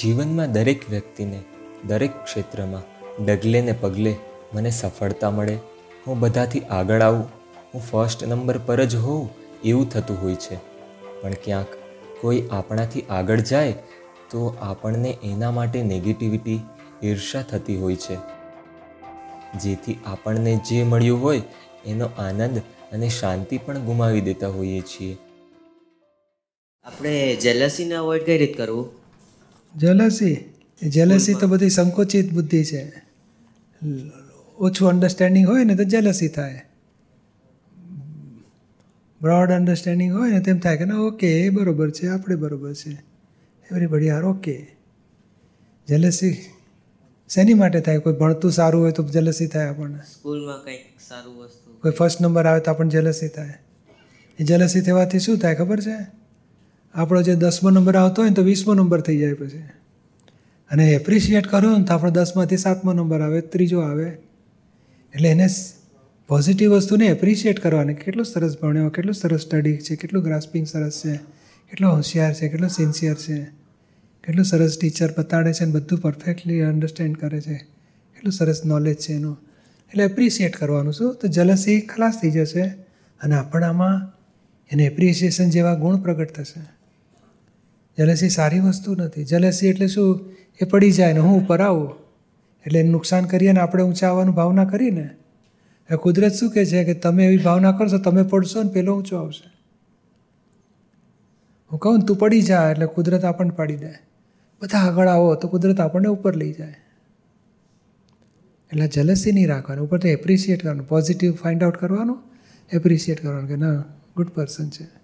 જીવનમાં દરેક વ્યક્તિને, દરેક ક્ષેત્રમાં ડગલે ને પગલે મને સફળતા મળે, હું બધાથી આગળ આવું, હું ફર્સ્ટ નંબર પર જ હોઉં, એવું થતું હોય છે. પણ ક્યાંક કોઈ આપણાથી આગળ જાય, તો આપણને એના માટે નેગેટિવિટી ઈર્ષા થતી હોય છે. જેથી આપણને જે મળ્યું હોય, એનો આનંદ અને શાંતિ પણ ગુમાવી દેતા હોઈએ છીએ. આપણે જેલસીને અવોઇડ કઈ રીતે કરવું? જેલસી જેલસી તો બધી સંકોચિત બુદ્ધિ છે. ઓછું અન્ડરસ્ટેન્ડિંગ હોય ને તો જેલસી થાય. બ્રોડ અન્ડરસ્ટેન્ડિંગ હોય ને તેમ થાય કે ના ઓકે એ બરોબર છે આપણે બરોબર છે. એવરીબડી આર ઓકે જેલસી શેની માટે થાય? કોઈ ભણતું સારું હોય તો જેલસી થાય આપણને? સ્કૂલમાં કંઈક સારું વસ્તુ. કોઈ ફર્સ્ટ નંબર આવે તો આપણને જેલસી થાય. એ જેલસી થવાથી શું થાય ખબર છે? આપણો જે દસમો નંબર આવતો હોય ને તો વીસમો નંબર થઈ જાય પછી. અને એપ્રિશિએટ કરો ને તો આપણો દસમાંથી સાતમો નંબર આવે, ત્રીજો આવે. એટલે એને પોઝિટિવ વસ્તુને એપ્રિશિએટ કરવાની કેટલું સરસ ભણ્યો, કેટલું સરસ સ્ટડી છે, કેટલું ગ્રાસ્પિંગ સરસ છે, કેટલો હોશિયાર છે, કેટલો સિન્સિયર છે, કેટલું સરસ ટીચર બતાડે છે ને બધું પરફેક્ટલી અન્ડરસ્ટેન્ડ કરે છે. કેટલું સરસ નોલેજ છે એનું. એટલે એપ્રિશિએટ કરવાનું શું? તો જલસી ખલાસ થઈ જશે અને આપણામાં એને એપ્રિસિએશન જેવા ગુણ પ્રગટ થશે. જલસી સારી વસ્તુ નથી. જલસી એટલે શું? એ પડી જાય ને હું ઉપર આવું. એટલે નુકસાન કરીએ ને આપણે ઊંચા આવવાનું ભાવના કરીને. એ કુદરત શું કહે છે કે તમે એવી ભાવના કરશો, તમે પડશો ને પેલો ઊંચો આવશે. હું કહું ને તું પડી જા એટલે કુદરત આપણને પાડી દે. બધા આગળ આવો તો કુદરત આપણને ઉપર લઈ જાય. એટલે જલસી નહીં રાખવાનું. ઉપર તો એપ્રિશિએટ કરવાનું. પોઝિટિવ ફાઇન્ડ આઉટ કરવાનું. એપ્રિશિએટ કરવાનું કે ના ગુડ પર્સન છે.